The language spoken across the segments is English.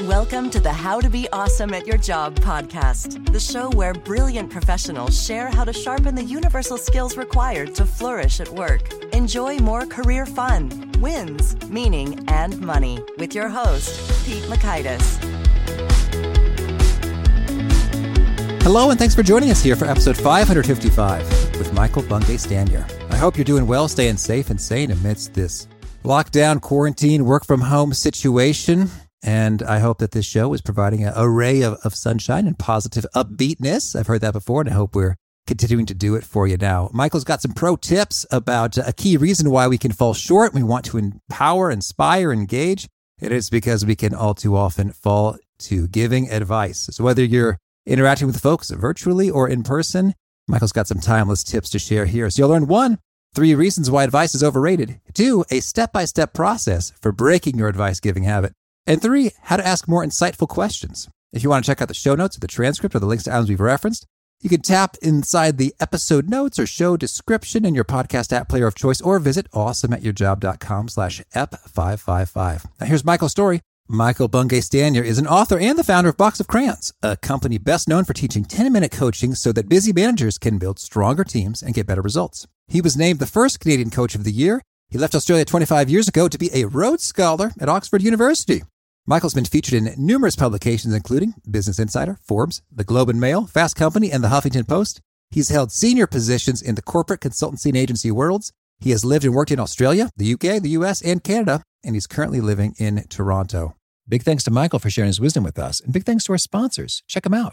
Welcome to the How to Be Awesome at Your Job podcast, the show where brilliant professionals share how to sharpen the universal skills required to flourish at work. Enjoy more career fun, wins, meaning, and money with your host, Pete Mockaitis. Hello, and thanks for joining us here for episode 555 with Michael Bungay Stanier. I hope you're doing well, staying safe and sane amidst this lockdown, quarantine, work from home situation. And I hope that this show is providing a, a ray of, of sunshine and positive upbeatness. I've heard that before, and I hope we're continuing to do it for you now. Michael's got some pro tips about uh, a key reason why we can fall short. We want to empower, inspire, engage. It is because we can all too often fall to giving advice. So whether you're interacting with folks virtually or in person, Michael's got some timeless tips to share here. So you'll learn one, three reasons why advice is overrated. Two, a step by step process for breaking your advice giving habit. And three, how to ask more insightful questions. If you want to check out the show notes or the transcript or the links to items we've referenced, you can tap inside the episode notes or show description in your podcast app player of choice or visit awesomeatyourjob.com slash ep555. Now here's Michael's story. Michael Bungay Stanier is an author and the founder of Box of Crayons, a company best known for teaching 10-minute coaching so that busy managers can build stronger teams and get better results. He was named the first Canadian Coach of the Year. He left Australia 25 years ago to be a Rhodes Scholar at Oxford University. Michael's been featured in numerous publications, including Business Insider, Forbes, The Globe and Mail, Fast Company, and The Huffington Post. He's held senior positions in the corporate consultancy and agency worlds. He has lived and worked in Australia, the UK, the US, and Canada, and he's currently living in Toronto. Big thanks to Michael for sharing his wisdom with us, and big thanks to our sponsors. Check them out.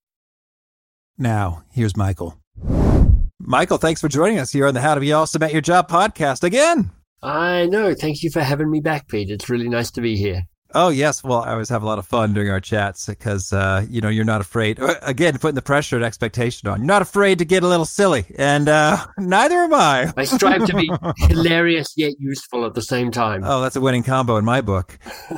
Now, here's Michael. Michael, thanks for joining us here on the How to Be Awesome at Your Job podcast again. I know. Thank you for having me back, Pete. It's really nice to be here. Oh yes, well, I always have a lot of fun during our chats because uh, you know you're not afraid. uh, Again, putting the pressure and expectation on. You're not afraid to get a little silly, and uh, neither am I. I strive to be hilarious yet useful at the same time. Oh, that's a winning combo in my book.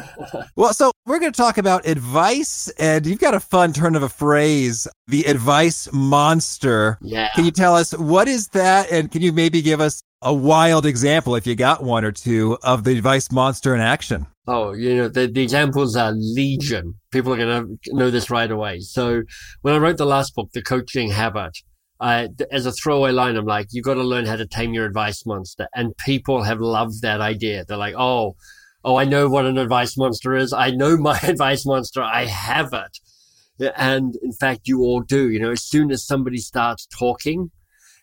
well, so we're going to talk about advice, and you've got a fun turn of a phrase, the advice monster. Yeah. Can you tell us what is that, and can you maybe give us a wild example, if you got one or two, of the advice monster in action? Oh, you know, the, the examples are legion. People are going to know this right away. So when I wrote the last book, The Coaching Habit, I, as a throwaway line, I'm like, you've got to learn how to tame your advice monster. And people have loved that idea. They're like, oh, oh, I know what an advice monster is. I know my advice monster. I have it. And in fact, you all do. You know, as soon as somebody starts talking,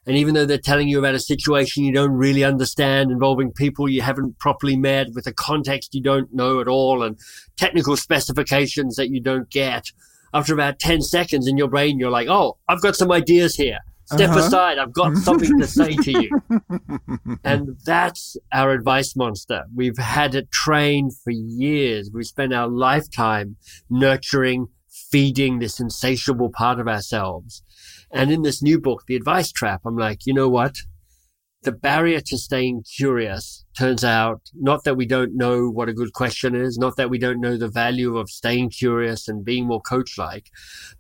and even though they're telling you about a situation you don't really understand involving people you haven't properly met with a context you don't know at all and technical specifications that you don't get, after about 10 seconds in your brain, you're like, oh, I've got some ideas here. Step Uh-huh. aside. I've got something to say to you. And that's our advice monster. We've had it trained for years. We've spent our lifetime nurturing, feeding this insatiable part of ourselves. And in this new book, The Advice Trap, I'm like, you know what? The barrier to staying curious turns out not that we don't know what a good question is, not that we don't know the value of staying curious and being more coach like.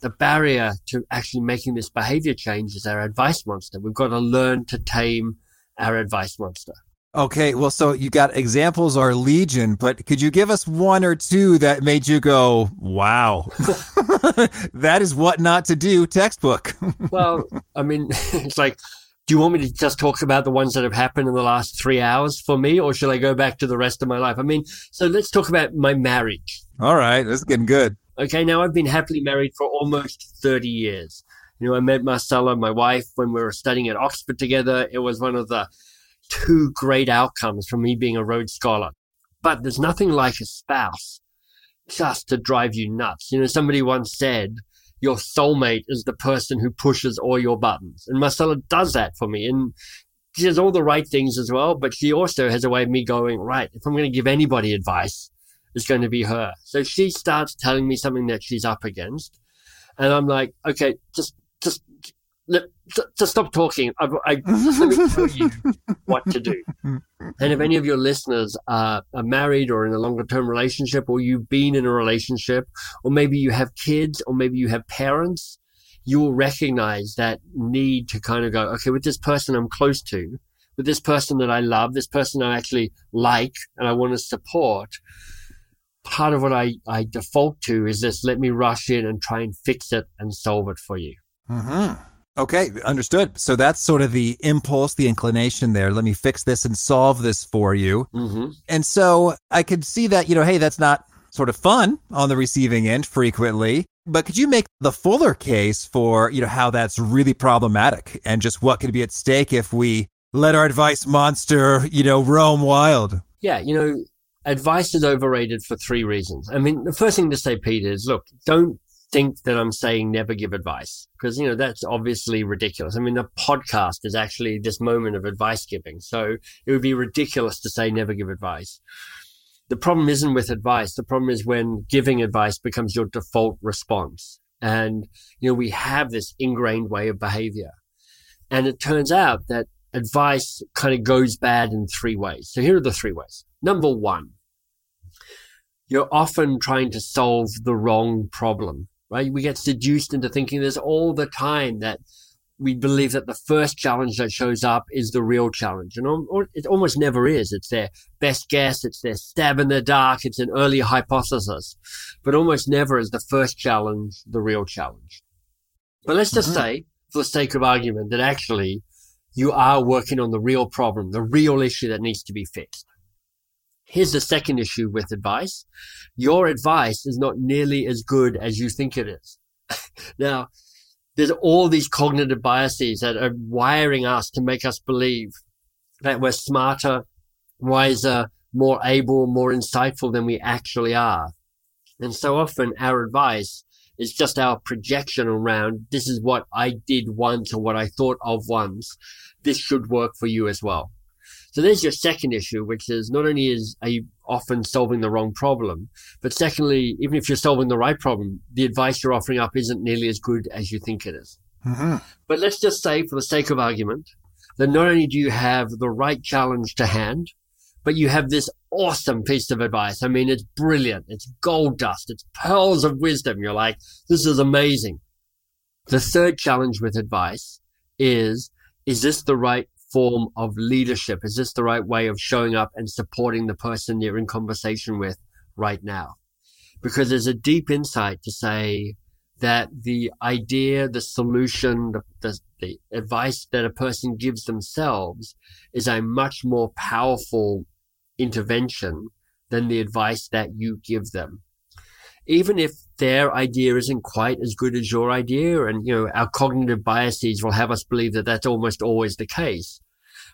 The barrier to actually making this behavior change is our advice monster. We've got to learn to tame our advice monster. Okay, well, so you got examples are legion, but could you give us one or two that made you go, wow, that is what not to do textbook? well, I mean, it's like do you want me to just talk about the ones that have happened in the last three hours for me, or should I go back to the rest of my life? I mean, so let's talk about my marriage. All right. This is getting good. Okay. Now I've been happily married for almost 30 years. You know, I met Marcella, my wife, when we were studying at Oxford together. It was one of the two great outcomes from me being a Rhodes Scholar. But there's nothing like a spouse just to drive you nuts. You know, somebody once said, your soulmate is the person who pushes all your buttons. And Marcella does that for me. And she does all the right things as well, but she also has a way of me going, right, if I'm going to give anybody advice, it's going to be her. So she starts telling me something that she's up against. And I'm like, okay, just, just, let, just stop talking. I, I, let me tell you what to do. And if any of your listeners are, are married or in a longer term relationship, or you've been in a relationship, or maybe you have kids, or maybe you have parents, you will recognize that need to kind of go, okay, with this person I'm close to, with this person that I love, this person I actually like and I want to support, part of what I, I default to is this let me rush in and try and fix it and solve it for you. Mm-hmm. Okay, understood. So that's sort of the impulse, the inclination there. Let me fix this and solve this for you. Mm-hmm. And so I could see that, you know, hey, that's not sort of fun on the receiving end frequently. But could you make the fuller case for, you know, how that's really problematic and just what could be at stake if we let our advice monster, you know, roam wild? Yeah, you know, advice is overrated for three reasons. I mean, the first thing to say, Peter, is look, don't think that I'm saying never give advice because, you know, that's obviously ridiculous. I mean, the podcast is actually this moment of advice giving. So it would be ridiculous to say never give advice. The problem isn't with advice. The problem is when giving advice becomes your default response. And, you know, we have this ingrained way of behavior. And it turns out that advice kind of goes bad in three ways. So here are the three ways. Number one, you're often trying to solve the wrong problem right? We get seduced into thinking this all the time that we believe that the first challenge that shows up is the real challenge. And it almost never is. It's their best guess. It's their stab in the dark. It's an early hypothesis, but almost never is the first challenge the real challenge. But let's just mm-hmm. say, for the sake of argument, that actually you are working on the real problem, the real issue that needs to be fixed. Here's the second issue with advice. Your advice is not nearly as good as you think it is. now, there's all these cognitive biases that are wiring us to make us believe that we're smarter, wiser, more able, more insightful than we actually are. And so often our advice is just our projection around this is what I did once or what I thought of once. This should work for you as well. So there's your second issue, which is not only is are you often solving the wrong problem, but secondly, even if you're solving the right problem, the advice you're offering up isn't nearly as good as you think it is. Mm-hmm. But let's just say, for the sake of argument, that not only do you have the right challenge to hand, but you have this awesome piece of advice. I mean, it's brilliant. It's gold dust. It's pearls of wisdom. You're like, this is amazing. The third challenge with advice is, is this the right form of leadership? Is this the right way of showing up and supporting the person you're in conversation with right now? Because there's a deep insight to say that the idea, the solution, the, the, the advice that a person gives themselves is a much more powerful intervention than the advice that you give them even if their idea isn't quite as good as your idea, and you know our cognitive biases will have us believe that that's almost always the case.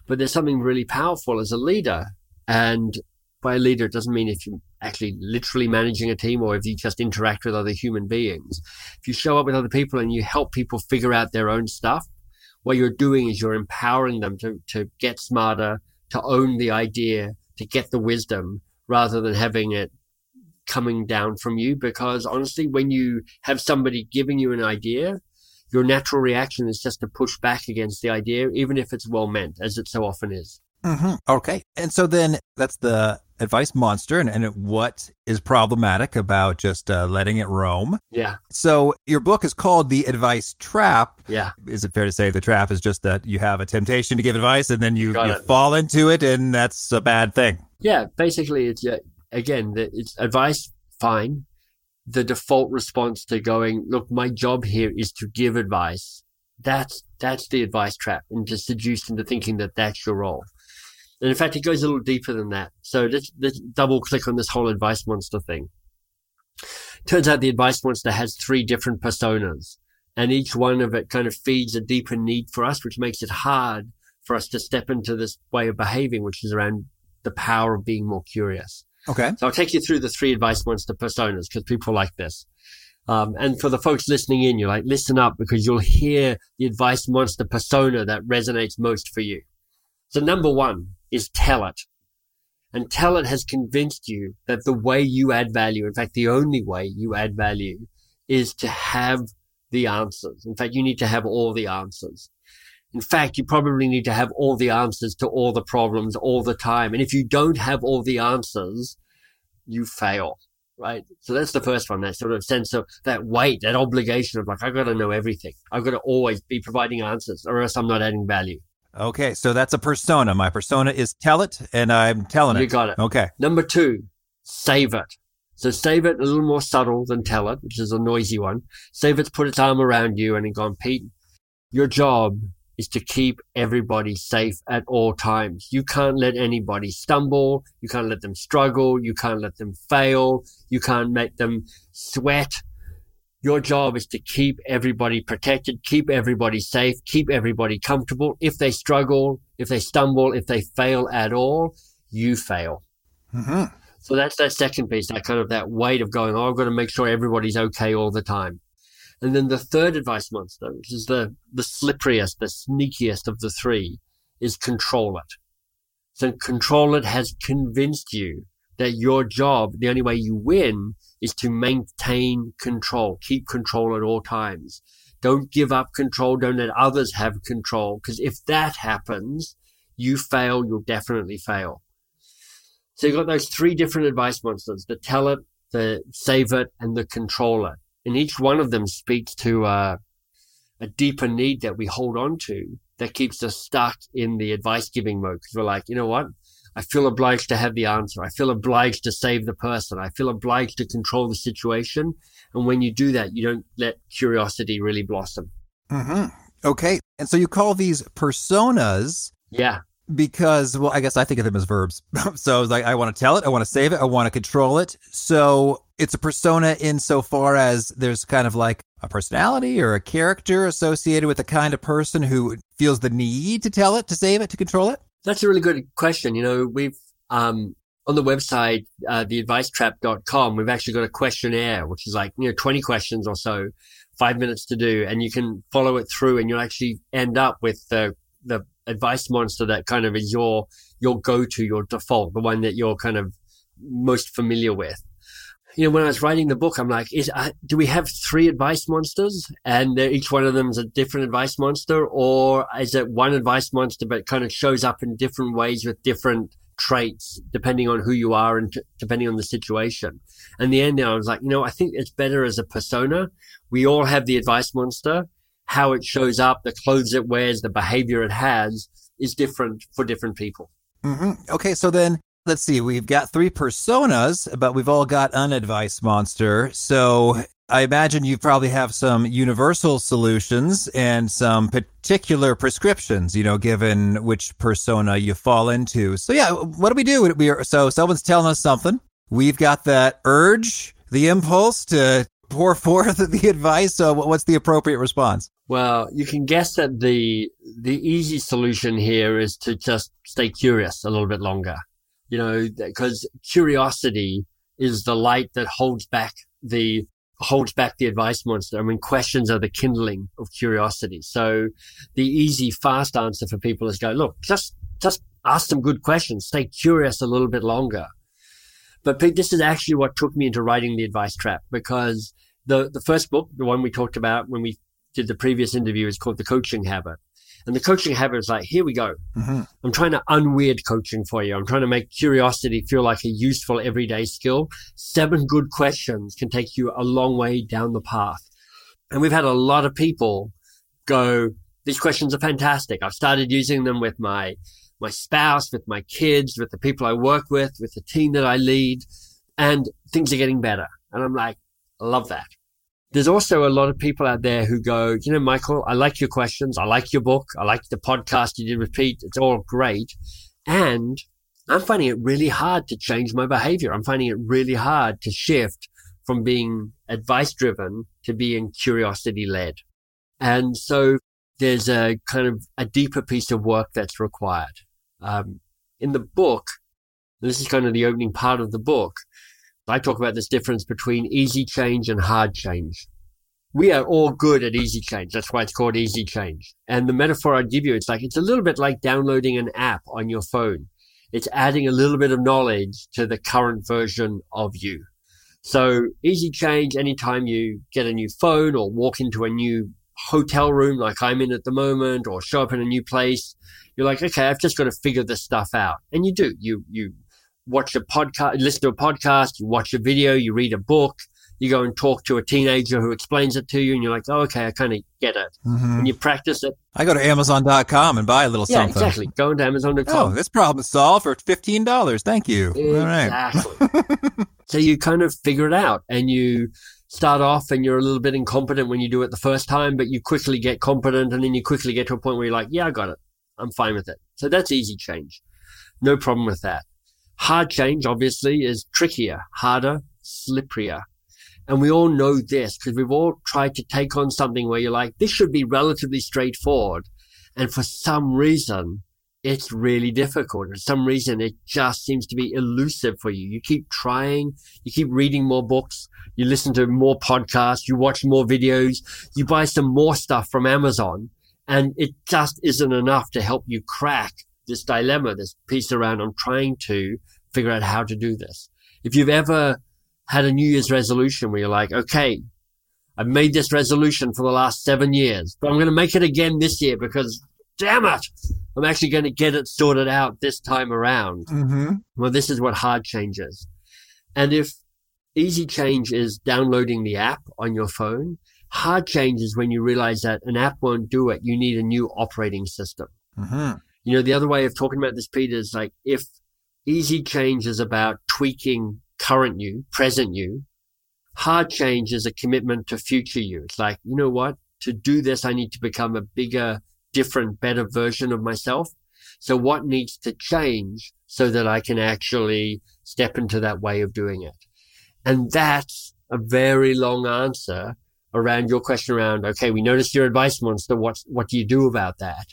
But there's something really powerful as a leader, and by a leader, it doesn't mean if you're actually literally managing a team or if you just interact with other human beings. If you show up with other people and you help people figure out their own stuff, what you're doing is you're empowering them to, to get smarter, to own the idea, to get the wisdom rather than having it coming down from you because honestly, when you have somebody giving you an idea, your natural reaction is just to push back against the idea, even if it's well meant, as it so often is. Mm-hmm. Okay. And so then that's the advice monster and, and what is problematic about just uh, letting it roam. Yeah. So your book is called The Advice Trap. Yeah. Is it fair to say the trap is just that you have a temptation to give advice and then you, you fall into it and that's a bad thing? Yeah. Basically, it's, uh, again, it's advice, fine. The default response to going, look, my job here is to give advice That's, that's the advice trap and just seduced into thinking that that's your role. And in fact, it goes a little deeper than that. So let's, let's double click on this whole advice monster thing. Turns out the advice monster has three different personas and each one of it kind of feeds a deeper need for us, which makes it hard for us to step into this way of behaving, which is around the power of being more curious. Okay. So I'll take you through the three advice points monster personas because people like this. Um, and for the folks listening in, you're like, listen up because you'll hear the advice monster persona that resonates most for you. So number one is tell it. And tell it has convinced you that the way you add value, in fact, the only way you add value is to have the answers. In fact, you need to have all the answers. In fact, you probably need to have all the answers to all the problems all the time. And if you don't have all the answers, you fail, right? So that's the first one, that sort of sense of that weight, that obligation of like, I've got to know everything. I've got to always be providing answers or else I'm not adding value. Okay. So that's a persona. My persona is tell it and I'm telling You it. You got it. Okay. Number two, save it. So save it a little more subtle than tell it, which is a noisy one. Save it's put its arm around you and gone, Pete, your job is to keep everybody safe at all times. You can't let anybody stumble. You can't let them struggle. You can't let them fail. You can't make them sweat. Your job is to keep everybody protected, keep everybody safe, keep everybody comfortable. If they struggle, if they stumble, if they fail at all, you fail. Mm-hmm. So that's that second piece, that kind of that weight of going, oh, I've got to make sure everybody's okay all the time. And then the third advice monster, which is the, the slipperiest, the sneakiest of the three, is control it. So control it has convinced you that your job, the only way you win is to maintain control, keep control at all times. Don't give up control. Don't let others have control. Because if that happens, you fail, you'll definitely fail. So you've got those three different advice monsters, the tell it, the save it, and the control it. And each one of them speaks to uh, a deeper need that we hold on to that keeps us stuck in the advice giving mode. Because we're like, you know what? I feel obliged to have the answer. I feel obliged to save the person. I feel obliged to control the situation. And when you do that, you don't let curiosity really blossom. Mm-hmm. Okay. And so you call these personas Yeah. Because, well, I guess I think of them as verbs. so it's like, I want to tell it, I want to save it, I want to control it. So it's a persona insofar as there's kind of like a personality or a character associated with the kind of person who feels the need to tell it, to save it, to control it. That's a really good question. You know, we've, um, on the website, uh, theadvicetrap.com, we've actually got a questionnaire, which is like, you know, 20 questions or so, five minutes to do. And you can follow it through and you'll actually end up with the, the advice monster that kind of is your, your go-to, your default, the one that you're kind of most familiar with. You know, when I was writing the book, I'm like, is, do we have three advice monsters and each one of them is a different advice monster or is it one advice monster, but kind of shows up in different ways with different traits depending on who you are and t- depending on the situation. And the end, I was like, you know, I think it's better as a persona. We all have the advice monster. How it shows up, the clothes it wears, the behavior it has is different for different people. Mm-hmm. Okay. So then let's see. We've got three personas, but we've all got an advice monster. So I imagine you probably have some universal solutions and some particular prescriptions, you know, given which persona you fall into. So yeah, what do we do? We are, so someone's telling us something. We've got that urge, the impulse to pour forth the advice. So what's the appropriate response? Well, you can guess that the the easy solution here is to just stay curious a little bit longer. You know, because curiosity is the light that holds back the holds back the advice monster. I mean, questions are the kindling of curiosity. So the easy, fast answer for people is go, look, just, just ask some good questions. Stay curious a little bit longer. But Pete, this is actually what took me into writing the advice trap because the, the first book, the one we talked about when we did the previous interview is called the coaching habit. And the coaching habit is like, here we go. Mm-hmm. I'm trying to unweird coaching for you. I'm trying to make curiosity feel like a useful everyday skill. Seven good questions can take you a long way down the path. And we've had a lot of people go, these questions are fantastic. I've started using them with my, my spouse, with my kids, with the people I work with, with the team that I lead, and things are getting better. And I'm like, I love that. There's also a lot of people out there who go, you know, Michael, I like your questions. I like your book. I like the podcast you did Pete. It's all great. And I'm finding it really hard to change my behavior. I'm finding it really hard to shift from being advice driven to being curiosity led. And so there's a kind of a deeper piece of work that's required. Um, in the book, this is kind of the opening part of the book. I talk about this difference between easy change and hard change. We are all good at easy change. That's why it's called easy change. And the metaphor I'd give you, it's like, it's a little bit like downloading an app on your phone. It's adding a little bit of knowledge to the current version of you. So easy change anytime you get a new phone or walk into a new hotel room like I'm in at the moment or show up in a new place. You're like, okay, I've just got to figure this stuff out. And you do. You, you watch a podcast, listen to a podcast, you watch a video, you read a book, you go and talk to a teenager who explains it to you, and you're like, oh, okay, I kind of get it. Mm-hmm. And you practice it. I go to Amazon.com and buy a little yeah, something. exactly. Go to Amazon.com. Oh, this problem is solved for $15. Thank you. Exactly. so you kind of figure it out and you start off and you're a little bit incompetent when you do it the first time, but you quickly get competent and then you quickly get to a point where you're like, yeah, I got it. I'm fine with it. So that's easy change. No problem with that. Hard change, obviously, is trickier, harder, slipperier. And we all know this because we've all tried to take on something where you're like, this should be relatively straightforward. And for some reason, it's really difficult. For some reason, it just seems to be elusive for you. You keep trying, you keep reading more books, you listen to more podcasts, you watch more videos, you buy some more stuff from Amazon, and it just isn't enough to help you crack this dilemma, this piece around I'm trying to figure out how to do this. If you've ever had a New Year's resolution where you're like, okay, I've made this resolution for the last seven years, but I'm going to make it again this year because damn it, I'm actually going to get it sorted out this time around. Mm-hmm. Well, this is what hard change is. And if easy change is downloading the app on your phone, hard change is when you realize that an app won't do it. You need a new operating system. Mm-hmm. You know, the other way of talking about this, Peter, is like if easy change is about tweaking current you, present you, hard change is a commitment to future you. It's like, you know what? To do this, I need to become a bigger, different, better version of myself. So what needs to change so that I can actually step into that way of doing it? And that's a very long answer around your question around, okay, we noticed your advice monster. What, what do you do about that?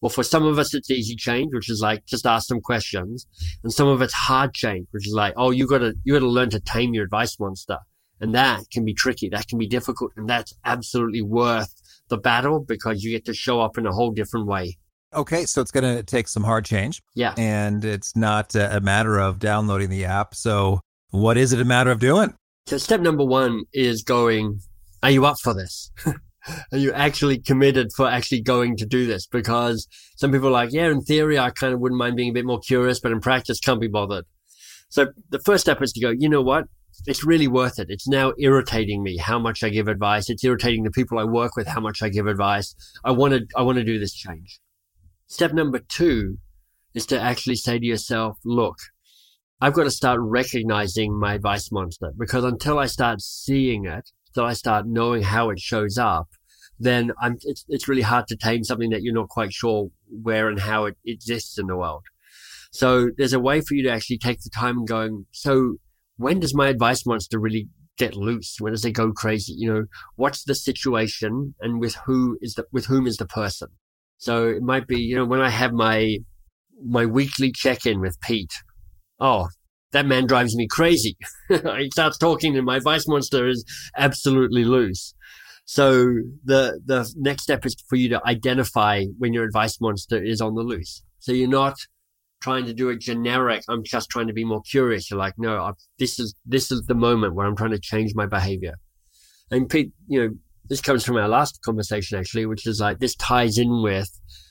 Well, for some of us, it's easy change, which is like just ask some questions. And some of it's hard change, which is like, oh, you gotta, you gotta learn to tame your advice monster. And that can be tricky. That can be difficult. And that's absolutely worth the battle because you get to show up in a whole different way. Okay, so it's going to take some hard change. Yeah. And it's not a matter of downloading the app. So, what is it a matter of doing? So, step number one is going, are you up for this? are you actually committed for actually going to do this? Because some people are like, yeah, in theory, I kind of wouldn't mind being a bit more curious, but in practice, can't be bothered. So the first step is to go, you know what? It's really worth it. It's now irritating me how much I give advice. It's irritating the people I work with how much I give advice. I want to, I want to do this change. Step number two is to actually say to yourself, look, I've got to start recognizing my advice monster because until I start seeing it, until I start knowing how it shows up, then I'm, it's, it's really hard to tame something that you're not quite sure where and how it exists in the world. So there's a way for you to actually take the time and going, so when does my advice monster really get loose? When does it go crazy? You know, what's the situation and with who is the, with whom is the person? So it might be, you know, when I have my, my weekly check in with Pete. Oh, that man drives me crazy. he starts talking and my vice monster is absolutely loose. So the, the next step is for you to identify when your advice monster is on the loose. So you're not trying to do a generic, I'm just trying to be more curious. You're like, no, I, this is, this is the moment where I'm trying to change my behavior. And Pete, you know, this comes from our last conversation actually, which is like, this ties in with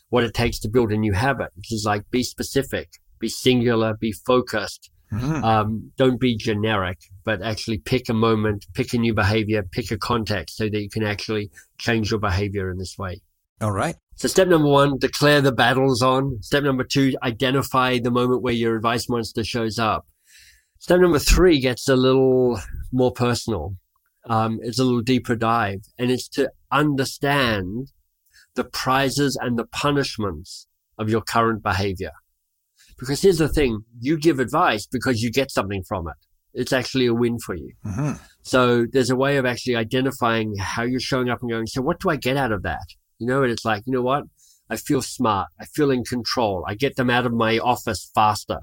what it takes to build a new habit, which is like, be specific, be singular, be focused, Mm-hmm. Um, don't be generic, but actually pick a moment, pick a new behavior, pick a context so that you can actually change your behavior in this way. All right. So step number one, declare the battles on. Step number two, identify the moment where your advice monster shows up. Step number three gets a little more personal. um, it's a little deeper dive and it's to understand the prizes and the punishments of your current behavior. Because here's the thing. You give advice because you get something from it. It's actually a win for you. Mm-hmm. So there's a way of actually identifying how you're showing up and going, so what do I get out of that? You know, and it's like, you know what? I feel smart. I feel in control. I get them out of my office faster.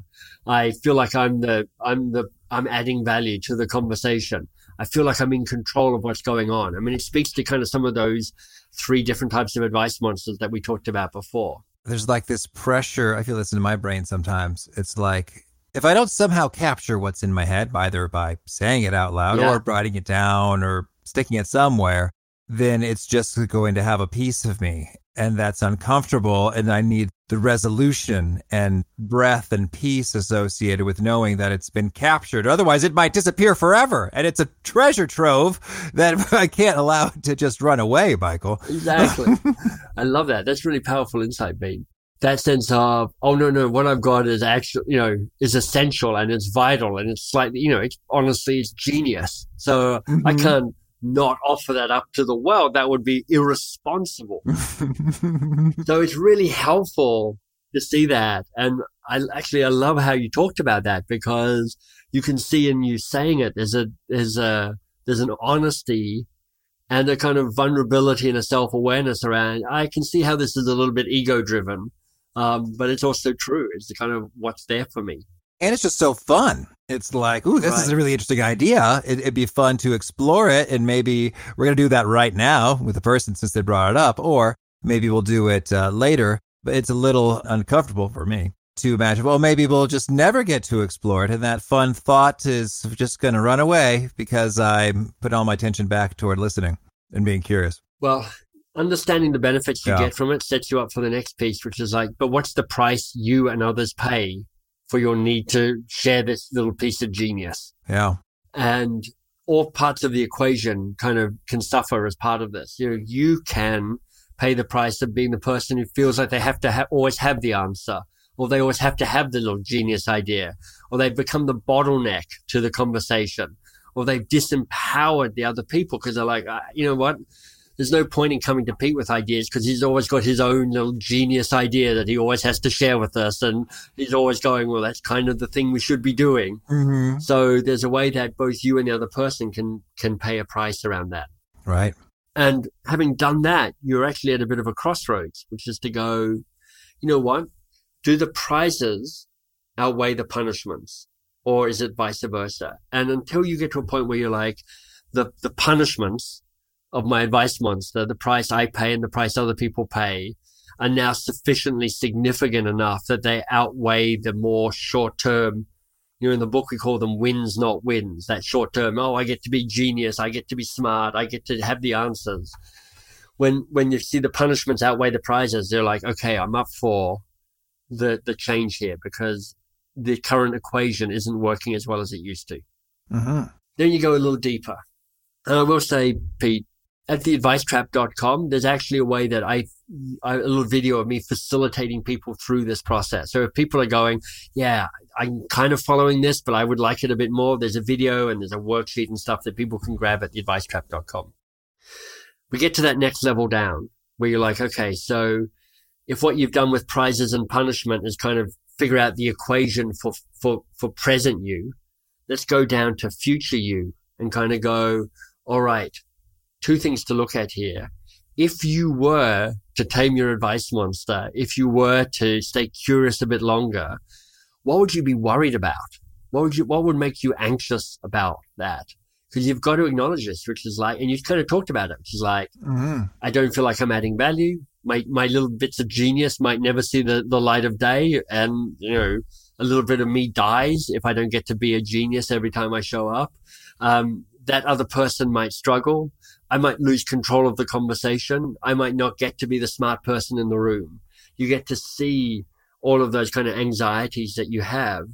I feel like I'm the, I'm the, I'm adding value to the conversation. I feel like I'm in control of what's going on. I mean, it speaks to kind of some of those three different types of advice monsters that we talked about before. There's like this pressure. I feel this in my brain sometimes. It's like, if I don't somehow capture what's in my head, either by saying it out loud yeah. or writing it down or sticking it somewhere, then it's just going to have a piece of me and that's uncomfortable. And I need the resolution and breath and peace associated with knowing that it's been captured. Otherwise, it might disappear forever. And it's a treasure trove that I can't allow to just run away, Michael. Exactly. I love that. That's really powerful insight, Bean. That sense of, oh, no, no, what I've got is actually, you know, is essential and it's vital and it's slightly, you know, it's honestly, it's genius. So mm-hmm. I can't not offer that up to the world. That would be irresponsible. so it's really helpful to see that. And I actually, I love how you talked about that because you can see in you saying it, there's a, there's a, there's an honesty and a kind of vulnerability and a self awareness around. I can see how this is a little bit ego driven. Um, but it's also true. It's the kind of what's there for me and it's just so fun. It's like, ooh, this right. is a really interesting idea. It, would be fun to explore it, and maybe we're going to do that right now with the person since they brought it up, or maybe we'll do it uh, later. But it's a little uncomfortable for me to imagine. Well, maybe we'll just never get to explore it, and that fun thought is just going to run away because I put all my attention back toward listening and being curious. Well, understanding the benefits you yeah. get from it sets you up for the next piece, which is like, but what's the price you and others pay for your need to share this little piece of genius. Yeah. And all parts of the equation kind of can suffer as part of this. You know, you can pay the price of being the person who feels like they have to ha- always have the answer or they always have to have the little genius idea or they've become the bottleneck to the conversation or they've disempowered the other people because they're like, uh, you know what? There's no point in coming to Pete with ideas because he's always got his own little genius idea that he always has to share with us. And he's always going, well, that's kind of the thing we should be doing. Mm-hmm. So there's a way that both you and the other person can, can pay a price around that. Right. And having done that, you're actually at a bit of a crossroads, which is to go, you know what? Do the prizes outweigh the punishments? Or is it vice versa? And until you get to a point where you're like, the, the punishments of my advice monster, the price I pay and the price other people pay are now sufficiently significant enough that they outweigh the more short term. You know, in the book, we call them wins, not wins. That short term, oh, I get to be genius. I get to be smart. I get to have the answers. When, when you see the punishments outweigh the prizes, they're like, okay, I'm up for the, the change here because the current equation isn't working as well as it used to. Mm-hmm. Then you go a little deeper. And I will say, Pete, at theadvicetrap.com, there's actually a way that I, I, a little video of me facilitating people through this process. So if people are going, yeah, I'm kind of following this, but I would like it a bit more, there's a video and there's a worksheet and stuff that people can grab at theadvicetrap.com. We get to that next level down where you're like, okay, so if what you've done with prizes and punishment is kind of figure out the equation for, for, for present you, let's go down to future you and kind of go, all right, two things to look at here. If you were to tame your advice monster, if you were to stay curious a bit longer, what would you be worried about? What would you, what would make you anxious about that? Because you've got to acknowledge this, which is like, and you've kind of talked about it, which is like, mm-hmm. I don't feel like I'm adding value. My, my little bits of genius might never see the, the light of day. And, you know, a little bit of me dies if I don't get to be a genius every time I show up. Um, that other person might struggle. I might lose control of the conversation. I might not get to be the smart person in the room. You get to see all of those kind of anxieties that you have.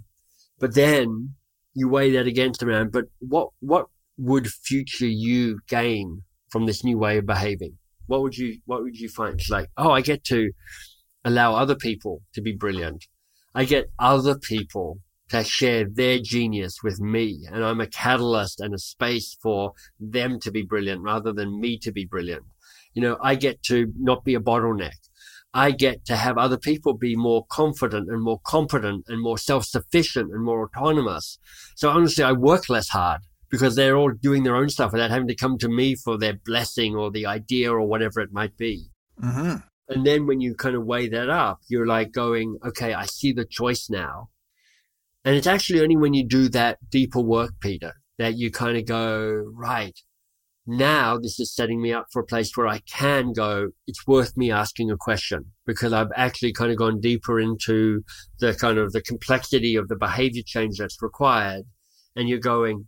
But then you weigh that against around, but what, what would future you gain from this new way of behaving? What would you, what would you find? It's like, oh, I get to allow other people to be brilliant. I get other people to share their genius with me. And I'm a catalyst and a space for them to be brilliant rather than me to be brilliant. You know, I get to not be a bottleneck. I get to have other people be more confident and more competent and more self-sufficient and more autonomous. So honestly, I work less hard because they're all doing their own stuff without having to come to me for their blessing or the idea or whatever it might be. Mm-hmm. And then when you kind of weigh that up, you're like going, okay, I see the choice now. And it's actually only when you do that deeper work, Peter, that you kind of go, right, now this is setting me up for a place where I can go, it's worth me asking a question because I've actually kind of gone deeper into the kind of the complexity of the behavior change that's required. And you're going,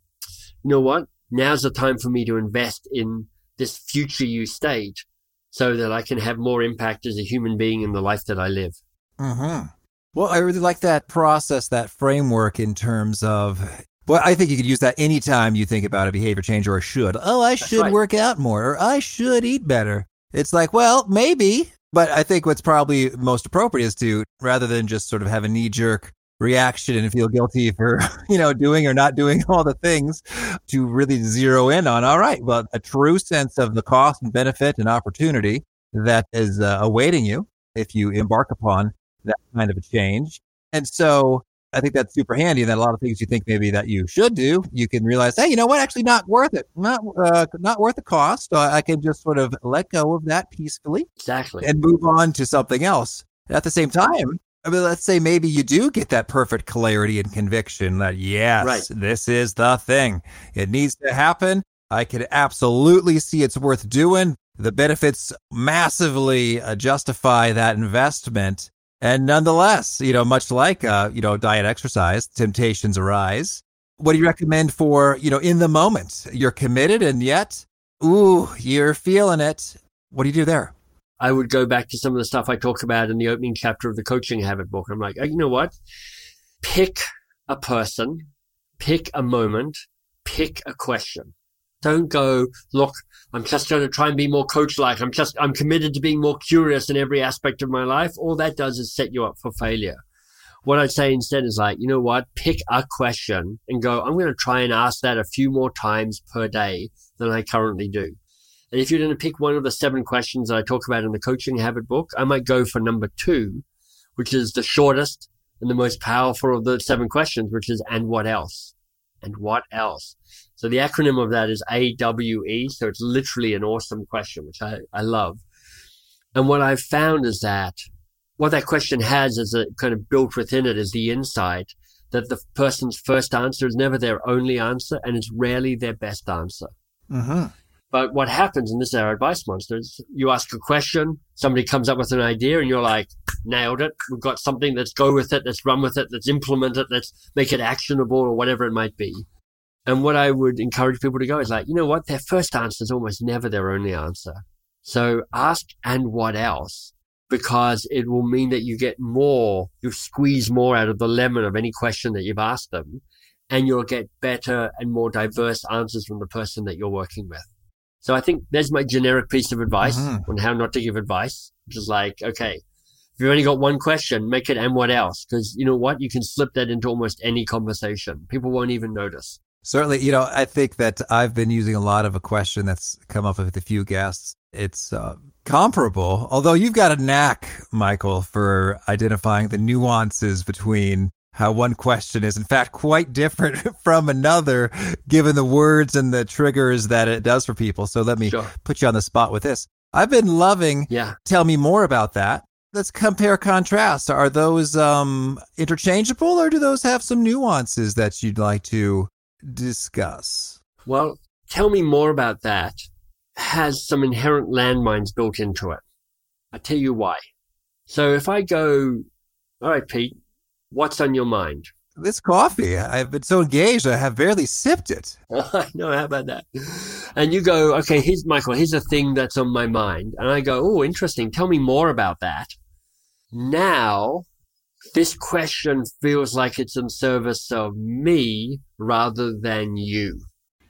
you know what? Now's the time for me to invest in this future you state so that I can have more impact as a human being in the life that I live. Mm-hmm. Well, I really like that process, that framework in terms of. Well, I think you could use that anytime you think about a behavior change or should. Oh, I should right. work out more or I should eat better. It's like, well, maybe. But I think what's probably most appropriate is to, rather than just sort of have a knee jerk reaction and feel guilty for, you know, doing or not doing all the things to really zero in on, all right, well, a true sense of the cost and benefit and opportunity that is uh, awaiting you if you embark upon that kind of a change. And so I think that's super handy. And that a lot of things you think maybe that you should do, you can realize, hey, you know what? Actually, not worth it. Not uh, not worth the cost. Uh, I can just sort of let go of that peacefully, exactly, and move on to something else. At the same time, I mean, let's say maybe you do get that perfect clarity and conviction that yes, right. this is the thing. It needs to happen. I could absolutely see it's worth doing. The benefits massively uh, justify that investment. And nonetheless, you know, much like, uh, you know, diet exercise, temptations arise. What do you recommend for, you know, in the moment? You're committed and yet, ooh, you're feeling it. What do you do there? I would go back to some of the stuff I talk about in the opening chapter of the coaching habit book. I'm like, oh, you know what? Pick a person, pick a moment, pick a question. Don't go, look, I'm just going to try and be more coach like. I'm just, I'm committed to being more curious in every aspect of my life. All that does is set you up for failure. What I'd say instead is like, you know what? Pick a question and go, I'm going to try and ask that a few more times per day than I currently do. And if you're going to pick one of the seven questions that I talk about in the coaching habit book, I might go for number two, which is the shortest and the most powerful of the seven questions, which is, and what else? And what else? So the acronym of that is AWE. So it's literally an awesome question, which I, I love. And what I've found is that what that question has is a kind of built within it is the insight that the person's first answer is never their only answer and it's rarely their best answer. Mm-hmm. But what happens, and this is our advice monster, is you ask a question, somebody comes up with an idea, and you're like, nailed it. We've got something. Let's go with it. Let's run with it. Let's implement it. Let's make it actionable or whatever it might be. And what I would encourage people to go is like, you know what? Their first answer is almost never their only answer. So ask and what else? Because it will mean that you get more, you squeeze more out of the lemon of any question that you've asked them and you'll get better and more diverse answers from the person that you're working with. So I think there's my generic piece of advice mm-hmm. on how not to give advice, which is like, okay, if you've only got one question, make it and what else? Because you know what? You can slip that into almost any conversation. People won't even notice. Certainly, you know, I think that I've been using a lot of a question that's come up with a few guests. It's uh, comparable, although you've got a knack, Michael, for identifying the nuances between how one question is in fact quite different from another given the words and the triggers that it does for people. So let me sure. put you on the spot with this. I've been loving yeah. tell me more about that. Let's compare contrast. Are those um, interchangeable or do those have some nuances that you'd like to discuss? Well, tell me more about that has some inherent landmines built into it. I'll tell you why. So if I go, all right, Pete, What's on your mind? This coffee. I've been so engaged, I have barely sipped it. I know. How about that? And you go, okay, here's Michael. Here's a thing that's on my mind. And I go, oh, interesting. Tell me more about that. Now, this question feels like it's in service of me rather than you.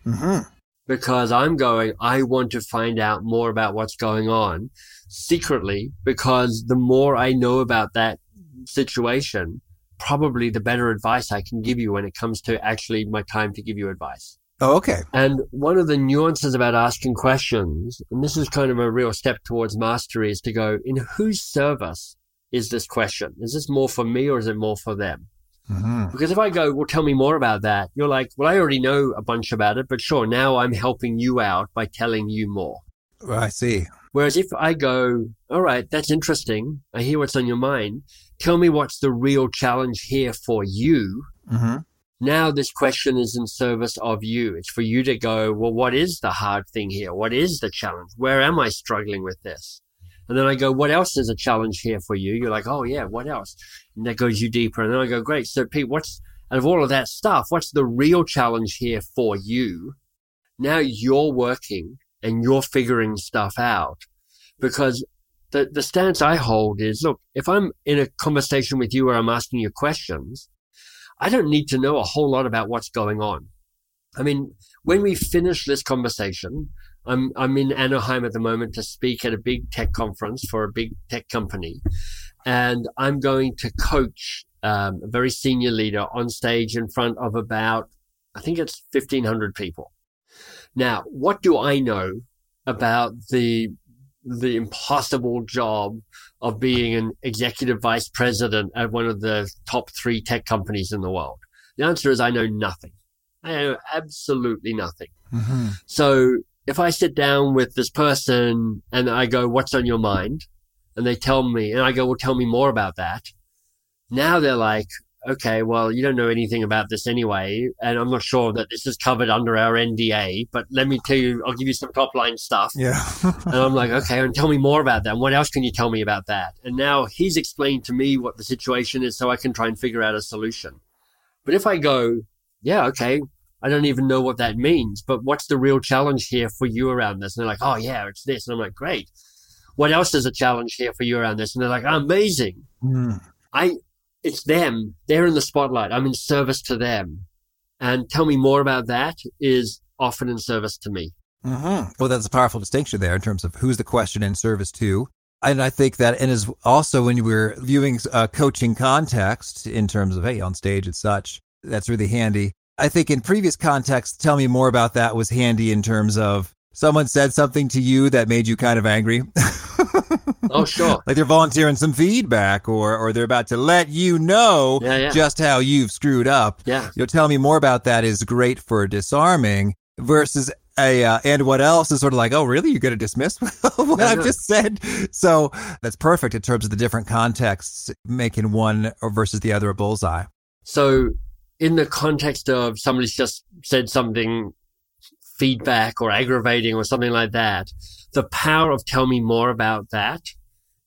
Mm-hmm. Because I'm going, I want to find out more about what's going on secretly, because the more I know about that situation, probably the better advice I can give you when it comes to actually my time to give you advice. Oh, okay. And one of the nuances about asking questions, and this is kind of a real step towards mastery, is to go, in whose service is this question? Is this more for me or is it more for them? Mm-hmm. Because if I go, well, tell me more about that, you're like, well, I already know a bunch about it, but sure, now I'm helping you out by telling you more. Well, I see. Whereas if I go, all right, that's interesting. I hear what's on your mind. Tell me what's the real challenge here for you. Mm-hmm. Now this question is in service of you. It's for you to go, well, what is the hard thing here? What is the challenge? Where am I struggling with this? And then I go, what else is a challenge here for you? You're like, oh yeah, what else? And that goes you deeper. And then I go, great. So Pete, what's out of all of that stuff, what's the real challenge here for you? Now you're working and you're figuring stuff out because the, the stance I hold is, look, if I'm in a conversation with you where I'm asking you questions, I don't need to know a whole lot about what's going on. I mean, when we finish this conversation, I'm I'm in Anaheim at the moment to speak at a big tech conference for a big tech company, and I'm going to coach um, a very senior leader on stage in front of about I think it's 1,500 people. Now, what do I know about the the impossible job of being an executive vice president at one of the top three tech companies in the world? The answer is I know nothing. I know absolutely nothing. Mm-hmm. So if I sit down with this person and I go, what's on your mind? And they tell me, and I go, well, tell me more about that. Now they're like, okay, well, you don't know anything about this anyway. And I'm not sure that this is covered under our NDA, but let me tell you, I'll give you some top line stuff. Yeah. and I'm like, okay, and tell me more about that. And what else can you tell me about that? And now he's explained to me what the situation is so I can try and figure out a solution. But if I go, yeah, okay, I don't even know what that means, but what's the real challenge here for you around this? And they're like, oh, yeah, it's this. And I'm like, great. What else is a challenge here for you around this? And they're like, amazing. Mm. I, it's them. They're in the spotlight. I'm in service to them. And tell me more about that is often in service to me. Mm-hmm. Well, that's a powerful distinction there in terms of who's the question in service to. And I think that, and is also when we're viewing a coaching context in terms of, hey, on stage and such, that's really handy. I think in previous contexts, tell me more about that was handy in terms of someone said something to you that made you kind of angry. oh, sure. like they're volunteering some feedback or, or they're about to let you know yeah, yeah. just how you've screwed up. Yeah. You'll tell me more about that is great for disarming versus a, uh, and what else is sort of like, oh, really? You're going to dismiss what yeah, I've just said? So that's perfect in terms of the different contexts, making one versus the other a bullseye. So in the context of somebody's just said something feedback or aggravating or something like that, the power of tell me more about that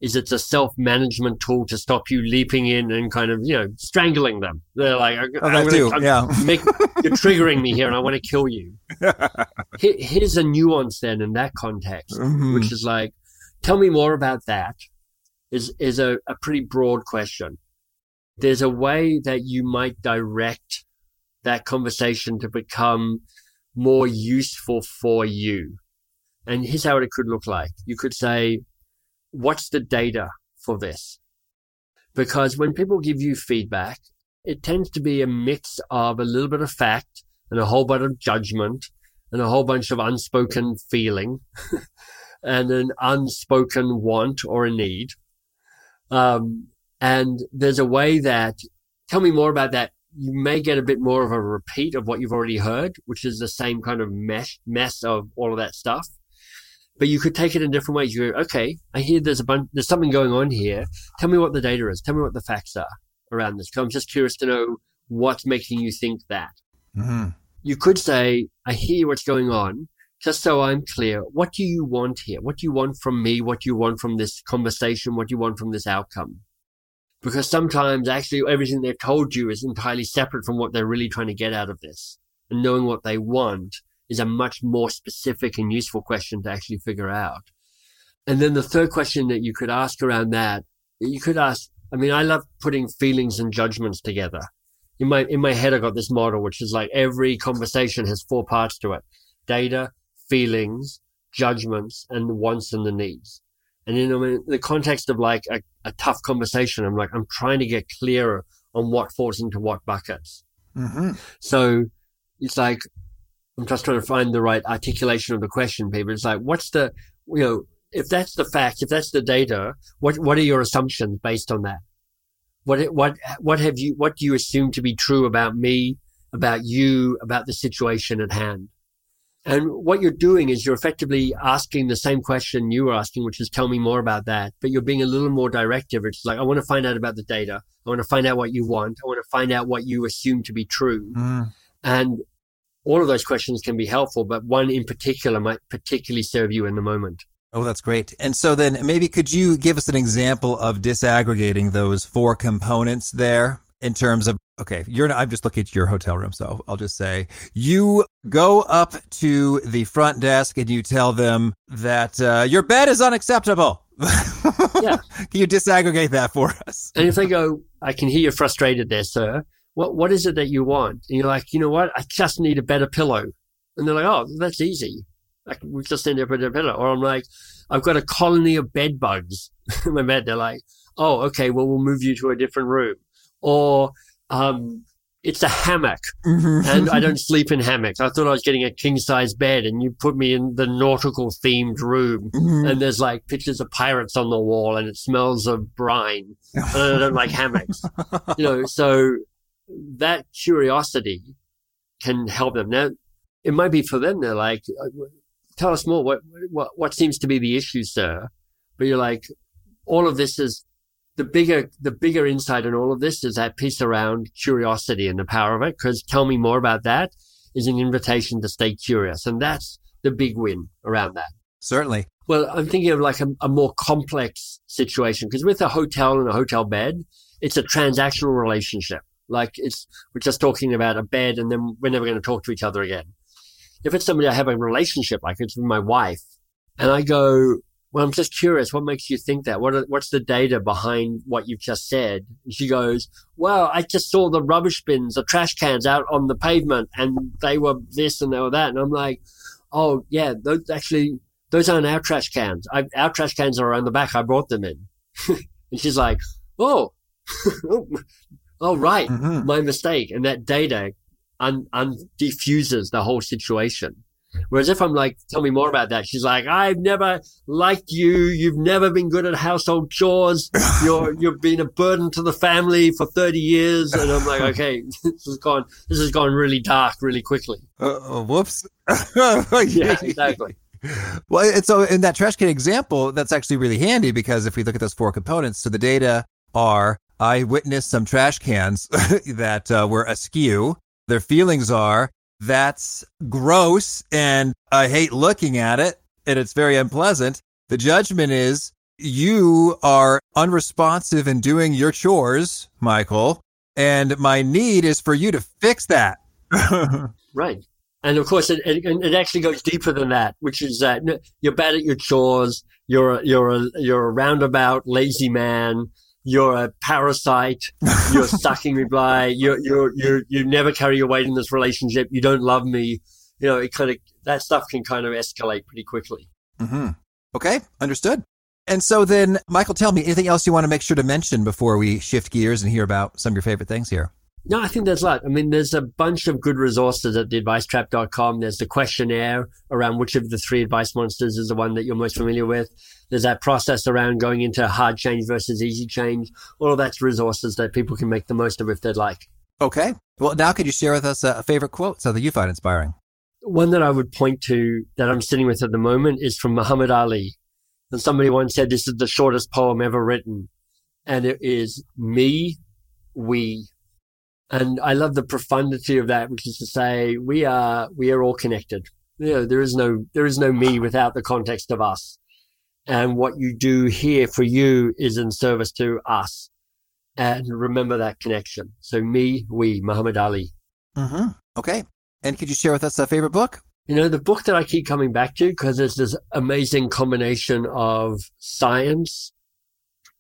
is it's a self-management tool to stop you leaping in and kind of, you know, strangling them. They're like, oh, that too. yeah. Make, you're triggering me here and I want to kill you. here's a nuance then in that context, mm-hmm. which is like, tell me more about that is, is a, a pretty broad question there's a way that you might direct that conversation to become more useful for you. And here's how it could look like. You could say, what's the data for this? Because when people give you feedback, it tends to be a mix of a little bit of fact and a whole bunch of judgment and a whole bunch of unspoken feeling and an unspoken want or a need. Um, and there's a way that, tell me more about that. You may get a bit more of a repeat of what you've already heard, which is the same kind of mesh, mess of all of that stuff. But you could take it in different ways. You go, okay, I hear there's a bunch, there's something going on here. Tell me what the data is. Tell me what the facts are around this. I'm just curious to know what's making you think that. Mm-hmm. You could say, I hear what's going on just so I'm clear, what do you want here? What do you want from me? What do you want from this conversation? What do you want from this outcome? Because sometimes actually everything they've told you is entirely separate from what they're really trying to get out of this. And knowing what they want is a much more specific and useful question to actually figure out. And then the third question that you could ask around that, you could ask, I mean, I love putting feelings and judgments together. In my, in my head, I got this model, which is like every conversation has four parts to it. Data, feelings, judgments, and the wants and the needs. And in, in the context of like a, a tough conversation, I'm like, I'm trying to get clearer on what falls into what buckets. Mm-hmm. So it's like, I'm just trying to find the right articulation of the question, people. It's like, what's the, you know, if that's the fact, if that's the data, what, what are your assumptions based on that? What, what, what have you, what do you assume to be true about me, about you, about the situation at hand? And what you're doing is you're effectively asking the same question you were asking, which is tell me more about that. But you're being a little more directive. It's like, I want to find out about the data. I want to find out what you want. I want to find out what you assume to be true. Mm. And all of those questions can be helpful, but one in particular might particularly serve you in the moment. Oh, that's great. And so then maybe could you give us an example of disaggregating those four components there in terms of okay, you're I'm just looking at your hotel room, so I'll just say you go up to the front desk and you tell them that uh, your bed is unacceptable. Yeah. Can you disaggregate that for us? And if they go, I can hear you're frustrated there, sir. What what is it that you want? And you're like, you know what? I just need a better pillow. And they're like, oh, that's easy. Can, we just need a better pillow. Or I'm like, I've got a colony of bed bugs in my bed. They're like, oh, okay, well, we'll move you to a different room. Or um, it's a hammock and I don't sleep in hammocks. I thought I was getting a king size bed and you put me in the nautical themed room Mhm. and there's like pictures of pirates on the wall and it smells of brine and I don't like hammocks. You know, so that curiosity can help them. Now, it might be for them. They're like, uh, tell us more. What, what, what seems to be the issue, sir? But you're like, all of this is the bigger, the bigger insight in all of this is that piece around curiosity and the power of it. Cause tell me more about that is an invitation to stay curious. And that's the big win around that. Certainly. Well, I'm thinking of like a, a more complex situation because with a hotel and a hotel bed, it's a transactional relationship. Like it's, we're just talking about a bed and then we're never going to talk to each other again. If it's somebody I have a relationship, like it's with my wife and I go, well, I'm just curious. What makes you think that? What are, what's the data behind what you've just said? And she goes, well, I just saw the rubbish bins, the trash cans out on the pavement and they were this and they were that. And I'm like, oh yeah, those actually, those aren't our trash cans. I, our trash cans are around the back. I brought them in. and she's like, oh, oh, right. Mhm. My mistake. And that data un, un diffuses the whole situation. Whereas if I'm like, tell me more about that, she's like, I've never liked you. You've never been good at household chores. You're, you've been a burden to the family for 30 years. And I'm like, okay, this has gone, this has gone really dark really quickly. Uh, whoops. Yeah, exactly. Well, and so in that trash can example, that's actually really handy because if we look at those four components, so the data are I witnessed some trash cans that uh, were askew. Their feelings are that's gross and I hate looking at it and it's very unpleasant. The judgment is you are unresponsive in doing your chores, Michael, and my need is for you to fix that. Right. And of course, it, it, it actually goes deeper than that, which is that you're bad at your chores. You're a, you're a, you're a roundabout lazy man. You're a parasite. You're sucking me dry. You're, you're, you're, you never carry your weight in this relationship. You don't love me. You know, it kind of, that stuff can kind of escalate pretty quickly. hmm Okay, understood. And so then, Michael, tell me anything else you want to make sure to mention before we shift gears and hear about some of your favorite things here. No, I think there's a lot. I mean, there's a bunch of good resources at theadvicetrap.com. There's the questionnaire around which of the three advice monsters is the one that you're most familiar with. There's that process around going into hard change versus easy change. All of that's resources that people can make the most of if they'd like. Okay. Well, now could you share with us a, favorite quote so that you find inspiring? One that I would point to that I'm sitting with at the moment is from Muhammad Ali. And somebody once said this is the shortest poem ever written. And it is me, we. And I love the profundity of that, which is to say we are, we are all connected. You know, there is no, there is no me without the context of us. And what you do here for you is in service to us. And remember that connection. So me, we, Muhammad Ali. Mm-hmm. Okay. And could you share with us a favorite book? You know, the book that I keep coming back to because it's this amazing combination of science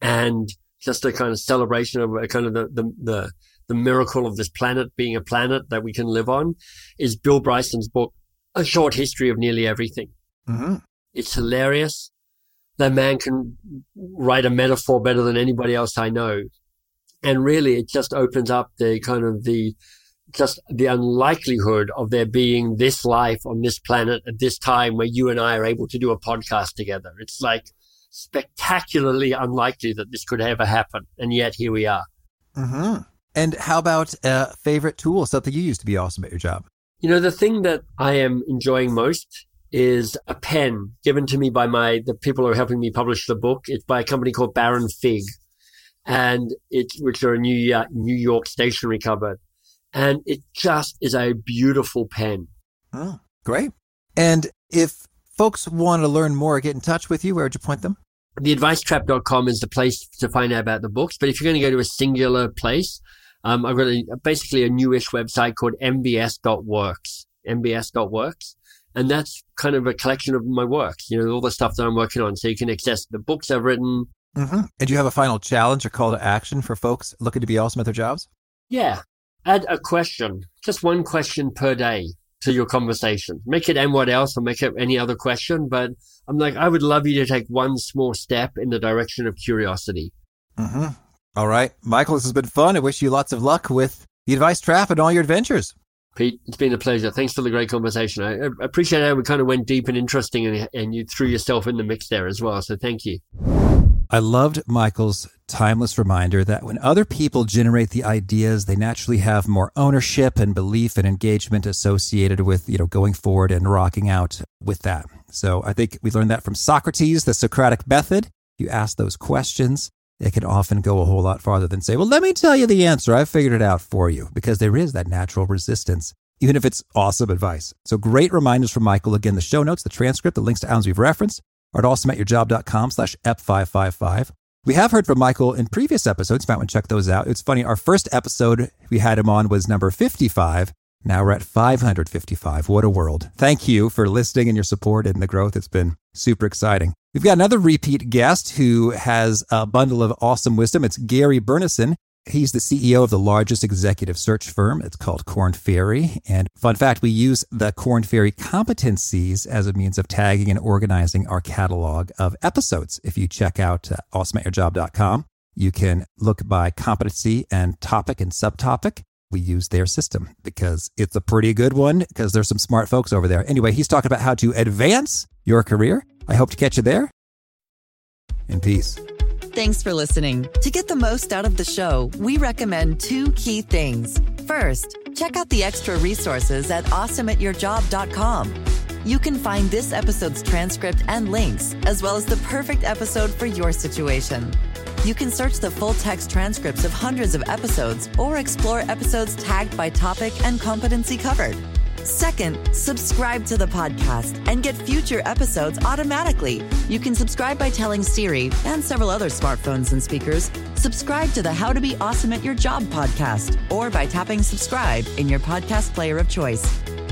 and just a kind of celebration of a kind of the, the, the, the miracle of this planet being a planet that we can live on is Bill Bryson's book, A Short History of Nearly Everything. Mm-hmm. It's hilarious. That man can write a metaphor better than anybody else I know. And really, it just opens up the kind of the, just the unlikelihood of there being this life on this planet at this time where you and I are able to do a podcast together. It's like spectacularly unlikely that this could ever happen. And yet here we are. Mm-hmm. And how about a favorite tool, something you use to be awesome at your job? You know, the thing that I am enjoying most is a pen given to me by my, the people who are helping me publish the book. It's by a company called Baron Fig and it's, which are a New York, New York stationery cupboard. And it just is a beautiful pen. Oh, great. And if folks want to learn more, get in touch with you, where would you point them? Theadvicetrap.com is the place to find out about the books. But if you're going to go to a singular place, um, I've got a, basically a newish website called mbs.works, mbs.works. And that's kind of a collection of my work, you know, all the stuff that I'm working on. So you can access the books I've written. Mm-hmm. And do you have a final challenge or call to action for folks looking to be awesome at their jobs? Yeah. Add a question, just one question per day to your conversation. Make it and what else or make it any other question. But I'm like, I would love you to take one small step in the direction of curiosity. Mm-hmm. All right. Michael, this has been fun. I wish you lots of luck with the advice trap and all your adventures. Pete, it's been a pleasure. Thanks for the great conversation. I, I appreciate how we kind of went deep and interesting and, and you threw yourself in the mix there as well. So thank you. I loved Michael's timeless reminder that when other people generate the ideas, they naturally have more ownership and belief and engagement associated with, you know, going forward and rocking out with that. So I think we learned that from Socrates, the Socratic method. You ask those questions, it can often go a whole lot farther than say, well, let me tell you the answer. I figured it out for you because there is that natural resistance, even if it's awesome advice. So great reminders from Michael. Again, the show notes, the transcript, the links to items we've referenced are at awesomeatyourjob.com slash ep555. We have heard from Michael in previous episodes. You might want to check those out. It's funny. Our first episode we had him on was number 55. Now we're at 555. What a world. Thank you for listening and your support and the growth. It's been super exciting. We've got another repeat guest who has a bundle of awesome wisdom. It's Gary Burnison. He's the CEO of the largest executive search firm. It's called Korn Ferry. And fun fact, we use the Korn Ferry competencies as a means of tagging and organizing our catalog of episodes. If you check out uh, awesomeatyourjob.com, you can look by competency and topic and subtopic. We use their system because it's a pretty good one because there's some smart folks over there. Anyway, he's talking about how to advance your career I hope to catch you there. In peace. Thanks for listening. To get the most out of the show, we recommend two key things. First, check out the extra resources at awesomeatyourjob.com. You can find this episode's transcript and links, as well as the perfect episode for your situation. You can search the full text transcripts of hundreds of episodes or explore episodes tagged by topic and competency covered. Second, subscribe to the podcast and get future episodes automatically. You can subscribe by telling Siri and several other smartphones and speakers, subscribe to the How to Be Awesome at Your Job podcast, or by tapping subscribe in your podcast player of choice.